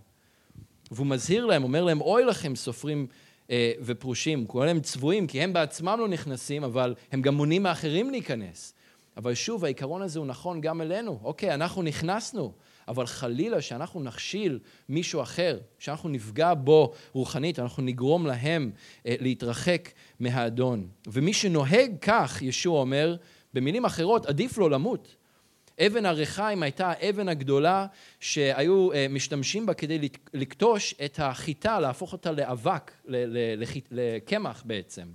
והוא מזהיר להם, אומר להם, אוי לכם סופרים אה, ופרושים, קורא להם צבועים, כי הם בעצמם לא נכנסים, אבל הם גם מונעים מאחרים להיכנס. אבל שוב, העיקרון הזה הוא נכון גם אלינו. אוקיי, אנחנו נכנסנו, אבל חלילה שאנחנו נכשיל מישהו אחר, שאנחנו נפגע בו רוחנית, אנחנו נגרום להם אה, להתרחק מהאדון. ומי שנוהג כך, ישוע אומר, במילים אחרות, עדיף לו למות. אבן הריחיים הייתה האבן הגדולה שהיו אה, משתמשים בה כדי לקטוש את החיטה, להפוך אותה לאבק, לקמח בעצם.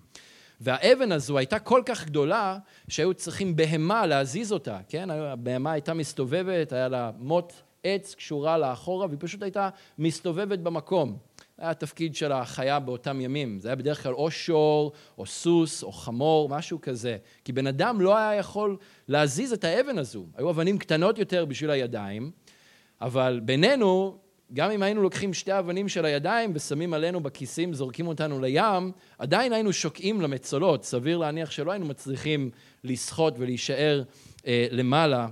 והאבן הזו הייתה כל כך גדולה שהיו צריכים בהמה להזיז אותה, כן? הבהמה הייתה מסתובבת, היה לה מוט עץ קשורה לאחורה והיא פשוט הייתה מסתובבת במקום. זה היה התפקיד של החיה באותם ימים. זה היה בדרך כלל או שור, או סוס, או חמור, משהו כזה. כי בן אדם לא היה יכול להזיז את האבן הזו. היו אבנים קטנות יותר בשביל הידיים, אבל בינינו, גם אם היינו לוקחים שתי אבנים של הידיים ושמים עלינו בכיסים, זורקים אותנו לים, עדיין היינו שוקעים למצולות. סביר להניח שלא היינו מצליחים לשחות ולהישאר אה, למעלה,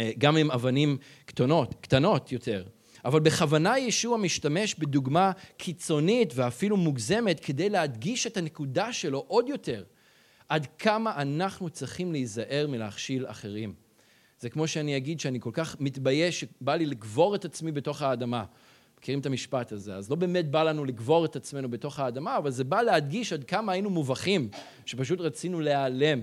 אה, גם עם אבנים קטנות, קטנות יותר. אבל בכוונה ישוע משתמש בדוגמה קיצונית ואפילו מוגזמת כדי להדגיש את הנקודה שלו עוד יותר. עד כמה אנחנו צריכים להיזהר מלהכשיל אחרים. זה כמו שאני אגיד שאני כל כך מתבייש שבא לי לגבור את עצמי בתוך האדמה. מכירים את המשפט הזה. אז לא באמת בא לנו לגבור את עצמנו בתוך האדמה, אבל זה בא להדגיש עד כמה היינו מובכים, שפשוט רצינו להיעלם.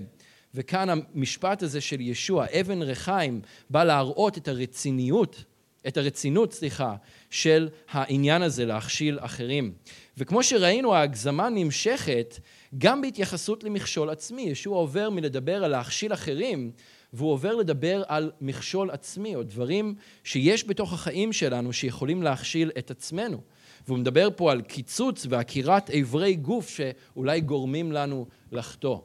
וכאן המשפט הזה של ישוע, אבן ריחיים, בא להראות את הרציניות את הרצינות, סליחה, של העניין הזה להכשיל אחרים. וכמו שראינו, ההגזמה נמשכת גם בהתייחסות למכשול עצמי. ישוע עובר מלדבר על להכשיל אחרים, והוא עובר לדבר על מכשול עצמי, או דברים שיש בתוך החיים שלנו שיכולים להכשיל את עצמנו. והוא מדבר פה על קיצוץ ועקירת איברי גוף שאולי גורמים לנו לחטוא.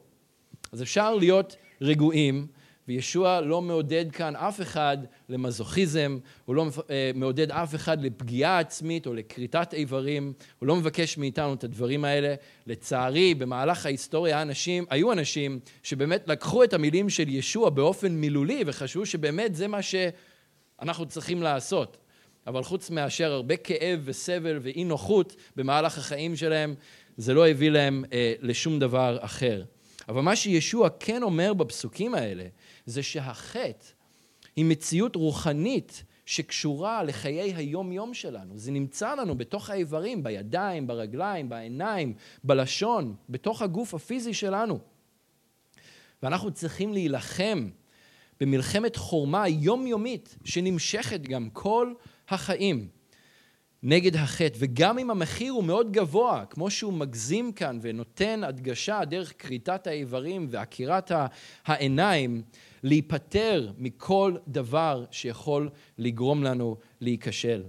אז אפשר להיות רגועים וישוע לא מעודד כאן אף אחד למזוכיזם, הוא לא אה, מעודד אף אחד לפגיעה עצמית או לכריתת איברים, הוא לא מבקש מאיתנו את הדברים האלה. לצערי, במהלך ההיסטוריה אנשים, היו אנשים שבאמת לקחו את המילים של ישוע באופן מילולי וחשבו שבאמת זה מה שאנחנו צריכים לעשות. אבל חוץ מאשר הרבה כאב וסבל ואי נוחות במהלך החיים שלהם, זה לא הביא להם אה, לשום דבר אחר. אבל מה שישוע כן אומר בפסוקים האלה, זה שהחטא היא מציאות רוחנית שקשורה לחיי היום-יום שלנו. זה נמצא לנו בתוך האיברים, בידיים, ברגליים, בעיניים, בלשון, בתוך הגוף הפיזי שלנו. ואנחנו צריכים להילחם במלחמת חורמה יומיומית שנמשכת גם כל החיים נגד החטא, וגם אם המחיר הוא מאוד גבוה, כמו שהוא מגזים כאן ונותן הדגשה דרך כריתת האיברים ועקירת העיניים, להיפטר מכל דבר שיכול לגרום לנו להיכשל.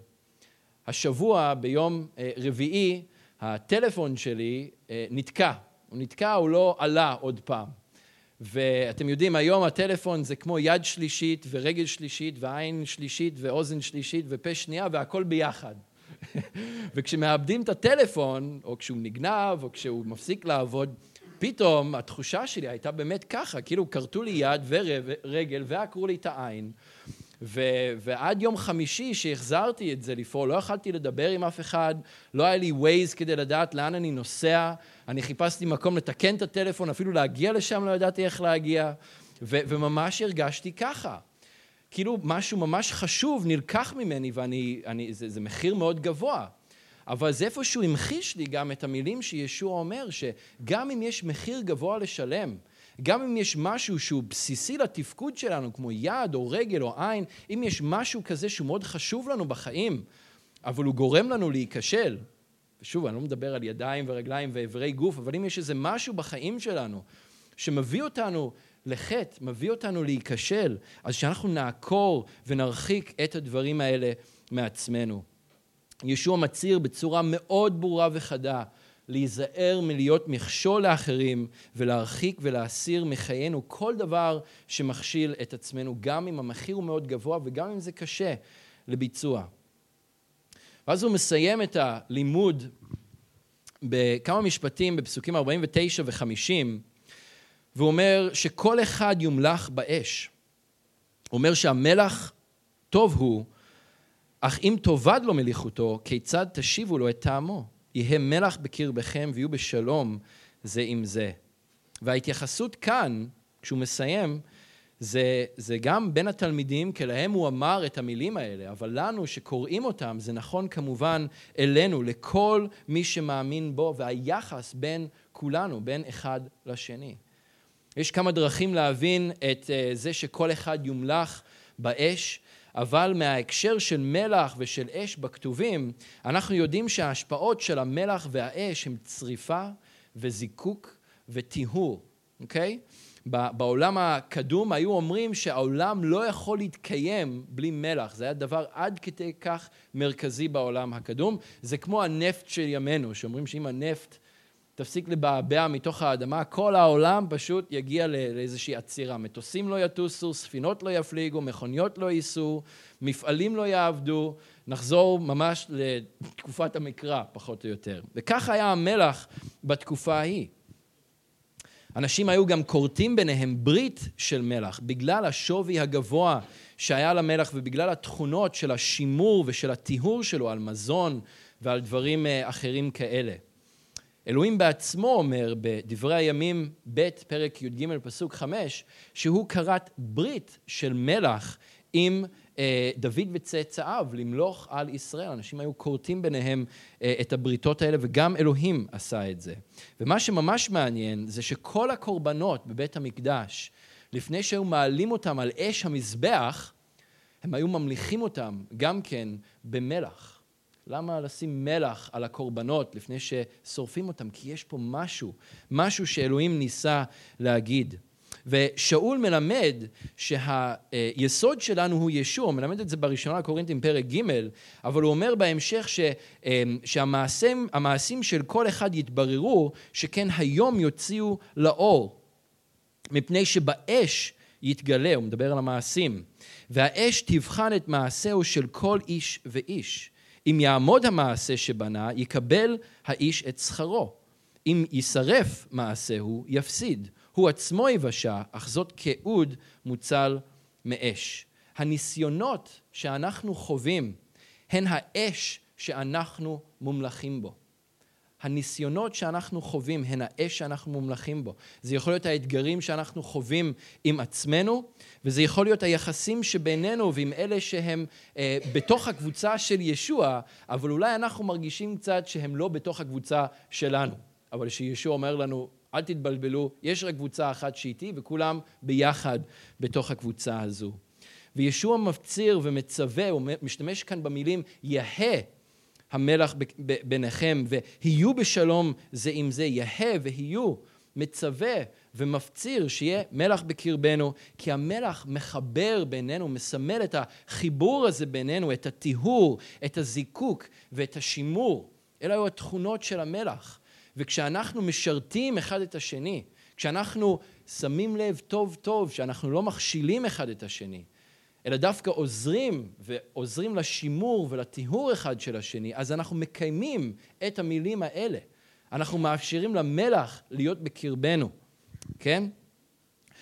השבוע, ביום אה, רביעי, הטלפון שלי אה, נתקע. הוא נתקע, הוא לא עלה עוד פעם. ואתם יודעים, היום הטלפון זה כמו יד שלישית ורגל שלישית ועין שלישית ואוזן שלישית ופה שנייה והכל ביחד. וכשמאבדים את הטלפון, או כשהוא נגנב, או כשהוא מפסיק לעבוד, פתאום התחושה שלי הייתה באמת ככה, כאילו כרתו לי יד ורגל ועקרו לי את העין. ו- ועד יום חמישי שהחזרתי את זה לפעול, לא יכלתי לדבר עם אף אחד, לא היה לי ווייז כדי לדעת לאן אני נוסע, אני חיפשתי מקום לתקן את הטלפון, אפילו להגיע לשם לא ידעתי איך להגיע, ו- וממש הרגשתי ככה. כאילו משהו ממש חשוב נלקח ממני, ואני, אני, זה, זה מחיר מאוד גבוה. אבל זה איפשהו המחיש לי גם את המילים שישוע אומר, שגם אם יש מחיר גבוה לשלם, גם אם יש משהו שהוא בסיסי לתפקוד שלנו, כמו יד או רגל או עין, אם יש משהו כזה שהוא מאוד חשוב לנו בחיים, אבל הוא גורם לנו להיכשל, ושוב, אני לא מדבר על ידיים ורגליים ואיברי גוף, אבל אם יש איזה משהו בחיים שלנו שמביא אותנו לחטא, מביא אותנו להיכשל, אז שאנחנו נעקור ונרחיק את הדברים האלה מעצמנו. ישוע מצהיר בצורה מאוד ברורה וחדה להיזהר מלהיות מכשול לאחרים ולהרחיק ולהסיר מחיינו כל דבר שמכשיל את עצמנו, גם אם המחיר הוא מאוד גבוה וגם אם זה קשה לביצוע. ואז הוא מסיים את הלימוד בכמה משפטים בפסוקים 49 ו-50, והוא אומר שכל אחד יומלך באש. אומר שהמלח טוב הוא, אך אם תאבד לו מליחותו, כיצד תשיבו לו את טעמו? יהא מלח בקרבכם ויהיו בשלום זה עם זה. וההתייחסות כאן, כשהוא מסיים, זה, זה גם בין התלמידים, כי להם הוא אמר את המילים האלה, אבל לנו שקוראים אותם, זה נכון כמובן אלינו, לכל מי שמאמין בו, והיחס בין כולנו, בין אחד לשני. יש כמה דרכים להבין את אה, זה שכל אחד יומלך באש, אבל מההקשר של מלח ושל אש בכתובים, אנחנו יודעים שההשפעות של המלח והאש הם צריפה וזיקוק וטיהור, אוקיי? בעולם הקדום היו אומרים שהעולם לא יכול להתקיים בלי מלח. זה היה דבר עד כדי כך מרכזי בעולם הקדום. זה כמו הנפט של ימינו, שאומרים שאם הנפט תפסיק לבעבע מתוך האדמה, כל העולם פשוט יגיע לאיזושהי עצירה. מטוסים לא יטוסו, ספינות לא יפליגו, מכוניות לא ייסעו, מפעלים לא יעבדו, נחזור ממש לתקופת המקרא, פחות או יותר. וכך היה המלח בתקופה ההיא. אנשים היו גם כורתים ביניהם ברית של מלח, בגלל השווי הגבוה שהיה למלח ובגלל התכונות של השימור ושל הטיהור שלו על מזון ועל דברים אה, אחרים כאלה. אלוהים בעצמו אומר בדברי הימים ב' פרק י"ג פסוק 5 שהוא כרת ברית של מלח עם אה, דוד וצאצאיו למלוך על ישראל. אנשים היו כורתים ביניהם אה, את הבריתות האלה וגם אלוהים עשה את זה. ומה שממש מעניין זה שכל הקורבנות בבית המקדש לפני שהיו מעלים אותם על אש המזבח הם היו ממליכים אותם גם כן במלח. למה לשים מלח על הקורבנות לפני ששורפים אותם? כי יש פה משהו, משהו שאלוהים ניסה להגיד. ושאול מלמד שהיסוד שלנו הוא ישוע, הוא מלמד את זה בראשונה לקורינתים פרק ג', אבל הוא אומר בהמשך ש, שהמעשים של כל אחד יתבררו, שכן היום יוציאו לאור, מפני שבאש יתגלה, הוא מדבר על המעשים, והאש תבחן את מעשהו של כל איש ואיש. אם יעמוד המעשה שבנה, יקבל האיש את שכרו. אם יישרף מעשהו, יפסיד. הוא עצמו יבשע, אך זאת כאוד מוצל מאש. הניסיונות שאנחנו חווים הן האש שאנחנו מומלכים בו. הניסיונות שאנחנו חווים הן האש שאנחנו מומלכים בו. זה יכול להיות האתגרים שאנחנו חווים עם עצמנו, וזה יכול להיות היחסים שבינינו ועם אלה שהם אה, בתוך הקבוצה של ישוע, אבל אולי אנחנו מרגישים קצת שהם לא בתוך הקבוצה שלנו. אבל שישוע אומר לנו, אל תתבלבלו, יש רק קבוצה אחת שאיתי וכולם ביחד בתוך הקבוצה הזו. וישוע מפציר ומצווה, הוא משתמש כאן במילים יהא המלח ביניכם ויהיו בשלום זה עם זה, יהא ויהיו, מצווה ומפציר שיהיה מלח בקרבנו, כי המלח מחבר בינינו, מסמל את החיבור הזה בינינו, את הטיהור, את הזיקוק ואת השימור. אלה היו התכונות של המלח. וכשאנחנו משרתים אחד את השני, כשאנחנו שמים לב טוב טוב שאנחנו לא מכשילים אחד את השני, אלא דווקא עוזרים ועוזרים לשימור ולטיהור אחד של השני, אז אנחנו מקיימים את המילים האלה. אנחנו מאפשרים למלח להיות בקרבנו, כן?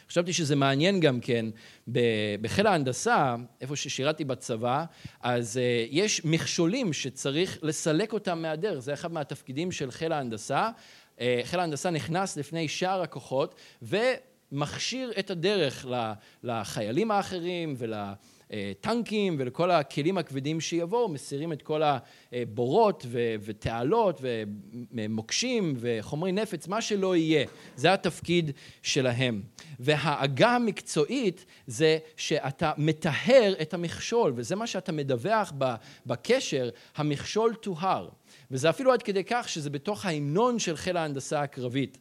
חשבתי שזה מעניין גם כן, בחיל ההנדסה, איפה ששירתי בצבא, אז uh, יש מכשולים שצריך לסלק אותם מהדרך, זה אחד מהתפקידים של חיל ההנדסה. Uh, חיל ההנדסה נכנס לפני שאר הכוחות ומכשיר את הדרך לחיילים האחרים ול... טנקים ולכל הכלים הכבדים שיבואו, מסירים את כל הבורות ותעלות ומוקשים וחומרי נפץ, מה שלא יהיה. זה התפקיד שלהם. והעגה המקצועית זה שאתה מטהר את המכשול, וזה מה שאתה מדווח בקשר, המכשול טוהר. וזה אפילו עד כדי כך שזה בתוך ההמנון של חיל ההנדסה הקרבית.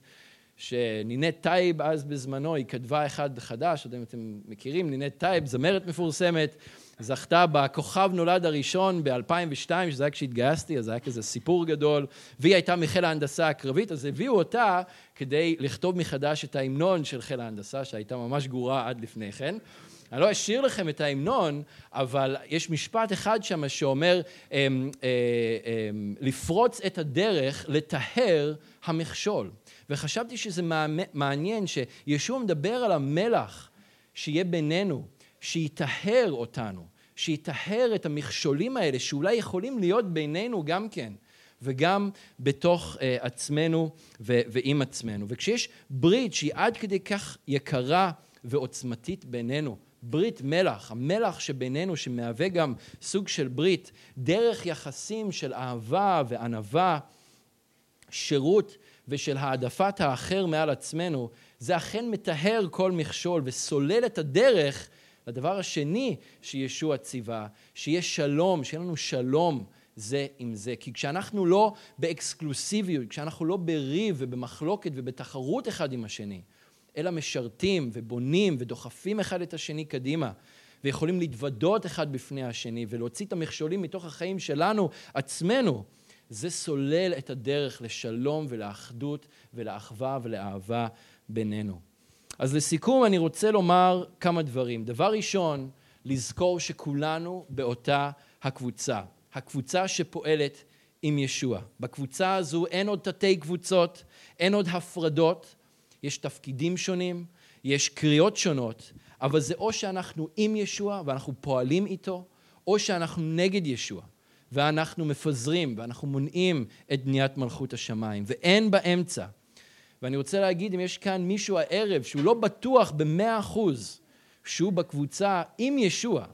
שנינט טייב אז בזמנו, היא כתבה אחד חדש, לא אתם מכירים, נינט טייב, זמרת מפורסמת, זכתה בכוכב נולד הראשון ב-2002, שזה היה כשהתגייסתי, אז זה היה כזה סיפור גדול, והיא הייתה מחיל ההנדסה הקרבית, אז הביאו אותה כדי לכתוב מחדש את ההמנון של חיל ההנדסה, שהייתה ממש גרועה עד לפני כן. אני לא אשאיר לכם את ההמנון, אבל יש משפט אחד שם שאומר, אמ, אה, אמ, לפרוץ את הדרך, לטהר המכשול. וחשבתי שזה מעניין שישוע מדבר על המלח שיהיה בינינו, שיטהר אותנו, שיטהר את המכשולים האלה שאולי יכולים להיות בינינו גם כן. וגם בתוך uh, עצמנו ו- ועם עצמנו. וכשיש ברית שהיא עד כדי כך יקרה ועוצמתית בינינו, ברית מלח, המלח שבינינו שמהווה גם סוג של ברית, דרך יחסים של אהבה וענווה, שירות ושל העדפת האחר מעל עצמנו, זה אכן מטהר כל מכשול וסולל את הדרך לדבר השני שישוע ציווה, שיהיה שלום, שיהיה לנו שלום זה עם זה. כי כשאנחנו לא באקסקלוסיביות, כשאנחנו לא בריב ובמחלוקת ובתחרות אחד עם השני, אלא משרתים ובונים ודוחפים אחד את השני קדימה, ויכולים להתוודות אחד בפני השני ולהוציא את המכשולים מתוך החיים שלנו, עצמנו, זה סולל את הדרך לשלום ולאחדות ולאחווה ולאהבה בינינו. אז לסיכום אני רוצה לומר כמה דברים. דבר ראשון, לזכור שכולנו באותה הקבוצה. הקבוצה שפועלת עם ישוע. בקבוצה הזו אין עוד תתי קבוצות, אין עוד הפרדות, יש תפקידים שונים, יש קריאות שונות, אבל זה או שאנחנו עם ישוע ואנחנו פועלים איתו, או שאנחנו נגד ישוע. ואנחנו מפזרים ואנחנו מונעים את בניית מלכות השמיים, ואין באמצע. ואני רוצה להגיד, אם יש כאן מישהו הערב שהוא לא בטוח במאה אחוז שהוא בקבוצה עם ישוע,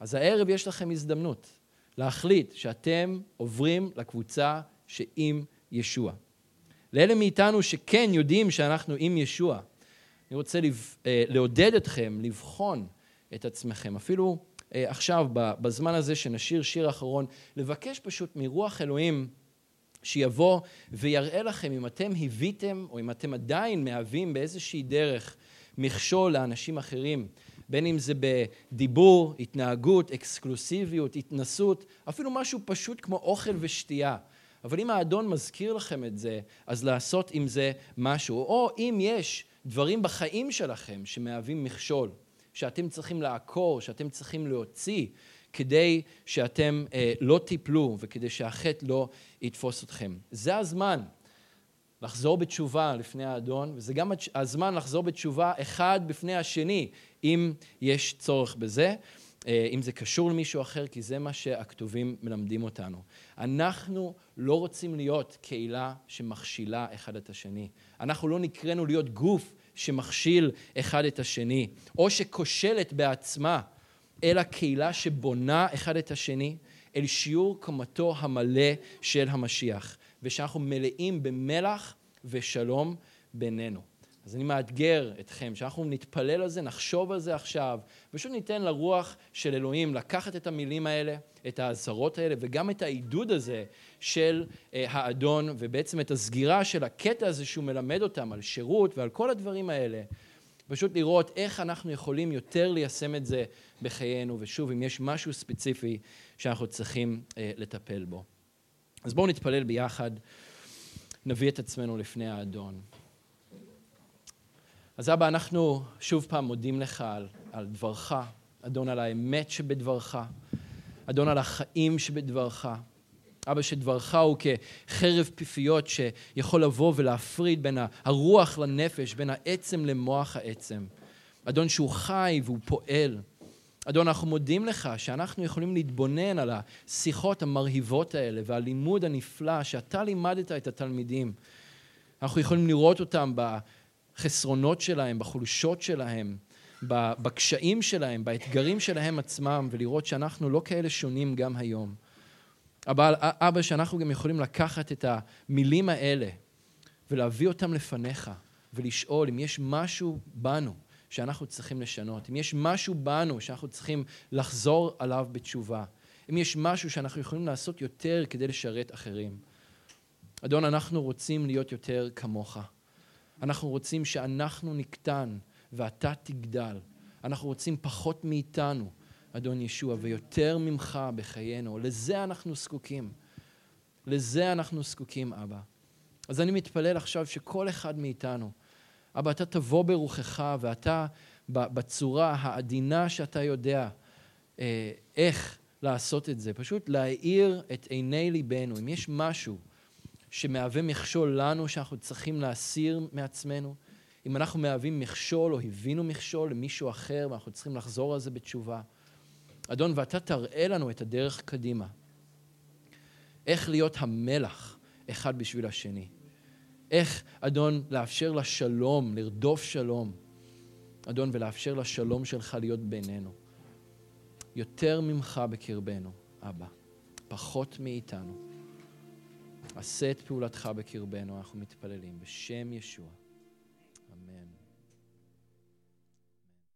אז הערב יש לכם הזדמנות להחליט שאתם עוברים לקבוצה שעם ישוע. לאלה מאיתנו שכן יודעים שאנחנו עם ישוע, אני רוצה אה, לעודד אתכם לבחון את עצמכם, אפילו עכשיו, בזמן הזה שנשיר שיר אחרון, לבקש פשוט מרוח אלוהים שיבוא ויראה לכם אם אתם הביתם או אם אתם עדיין מהווים באיזושהי דרך מכשול לאנשים אחרים, בין אם זה בדיבור, התנהגות, אקסקלוסיביות, התנסות, אפילו משהו פשוט כמו אוכל ושתייה. אבל אם האדון מזכיר לכם את זה, אז לעשות עם זה משהו. או אם יש דברים בחיים שלכם שמהווים מכשול. שאתם צריכים לעקור, שאתם צריכים להוציא, כדי שאתם אה, לא תיפלו וכדי שהחטא לא יתפוס אתכם. זה הזמן לחזור בתשובה לפני האדון, וזה גם הזמן לחזור בתשובה אחד בפני השני, אם יש צורך בזה. אה, אם זה קשור למישהו אחר, כי זה מה שהכתובים מלמדים אותנו. אנחנו לא רוצים להיות קהילה שמכשילה אחד את השני. אנחנו לא נקראנו להיות גוף שמכשיל אחד את השני, או שכושלת בעצמה, אלא קהילה שבונה אחד את השני אל שיעור קומתו המלא של המשיח, ושאנחנו מלאים במלח ושלום בינינו. אז אני מאתגר אתכם, שאנחנו נתפלל על זה, נחשוב על זה עכשיו, פשוט ניתן לרוח של אלוהים לקחת את המילים האלה, את האזהרות האלה, וגם את העידוד הזה של אה, האדון, ובעצם את הסגירה של הקטע הזה שהוא מלמד אותם על שירות ועל כל הדברים האלה. פשוט לראות איך אנחנו יכולים יותר ליישם את זה בחיינו, ושוב, אם יש משהו ספציפי שאנחנו צריכים אה, לטפל בו. אז בואו נתפלל ביחד, נביא את עצמנו לפני האדון. אז אבא, אנחנו שוב פעם מודים לך על, על דברך, אדון, על האמת שבדברך, אדון, על החיים שבדברך. אבא, שדברך הוא כחרב פיפיות שיכול לבוא ולהפריד בין הרוח לנפש, בין העצם למוח העצם. אדון, שהוא חי והוא פועל. אדון, אנחנו מודים לך שאנחנו יכולים להתבונן על השיחות המרהיבות האלה והלימוד הנפלא שאתה לימדת את התלמידים. אנחנו יכולים לראות אותם בחסרונות שלהם, בחולשות שלהם, בקשיים שלהם, באתגרים שלהם עצמם, ולראות שאנחנו לא כאלה שונים גם היום. אבל אבא, שאנחנו גם יכולים לקחת את המילים האלה ולהביא אותם לפניך ולשאול אם יש משהו בנו שאנחנו צריכים לשנות, אם יש משהו בנו שאנחנו צריכים לחזור עליו בתשובה, אם יש משהו שאנחנו יכולים לעשות יותר כדי לשרת אחרים. אדון, אנחנו רוצים להיות יותר כמוך. אנחנו רוצים שאנחנו נקטן ואתה תגדל. אנחנו רוצים פחות מאיתנו, אדון ישוע, ויותר ממך בחיינו. לזה אנחנו זקוקים. לזה אנחנו זקוקים, אבא. אז אני מתפלל עכשיו שכל אחד מאיתנו, אבא, אתה תבוא ברוחך ואתה, בצורה העדינה שאתה יודע אה, איך לעשות את זה, פשוט להאיר את עיני ליבנו. אם יש משהו שמהווה מכשול לנו, שאנחנו צריכים להסיר מעצמנו, אם אנחנו מהווים מכשול או הבינו מכשול למישהו אחר ואנחנו צריכים לחזור על זה בתשובה. אדון, ואתה תראה לנו את הדרך קדימה. איך להיות המלח אחד בשביל השני. איך, אדון, לאפשר לשלום, לרדוף שלום. אדון, ולאפשר לשלום שלך להיות בינינו. יותר ממך בקרבנו, אבא. פחות מאיתנו. עשה את פעולתך בקרבנו, אנחנו מתפללים. בשם ישוע.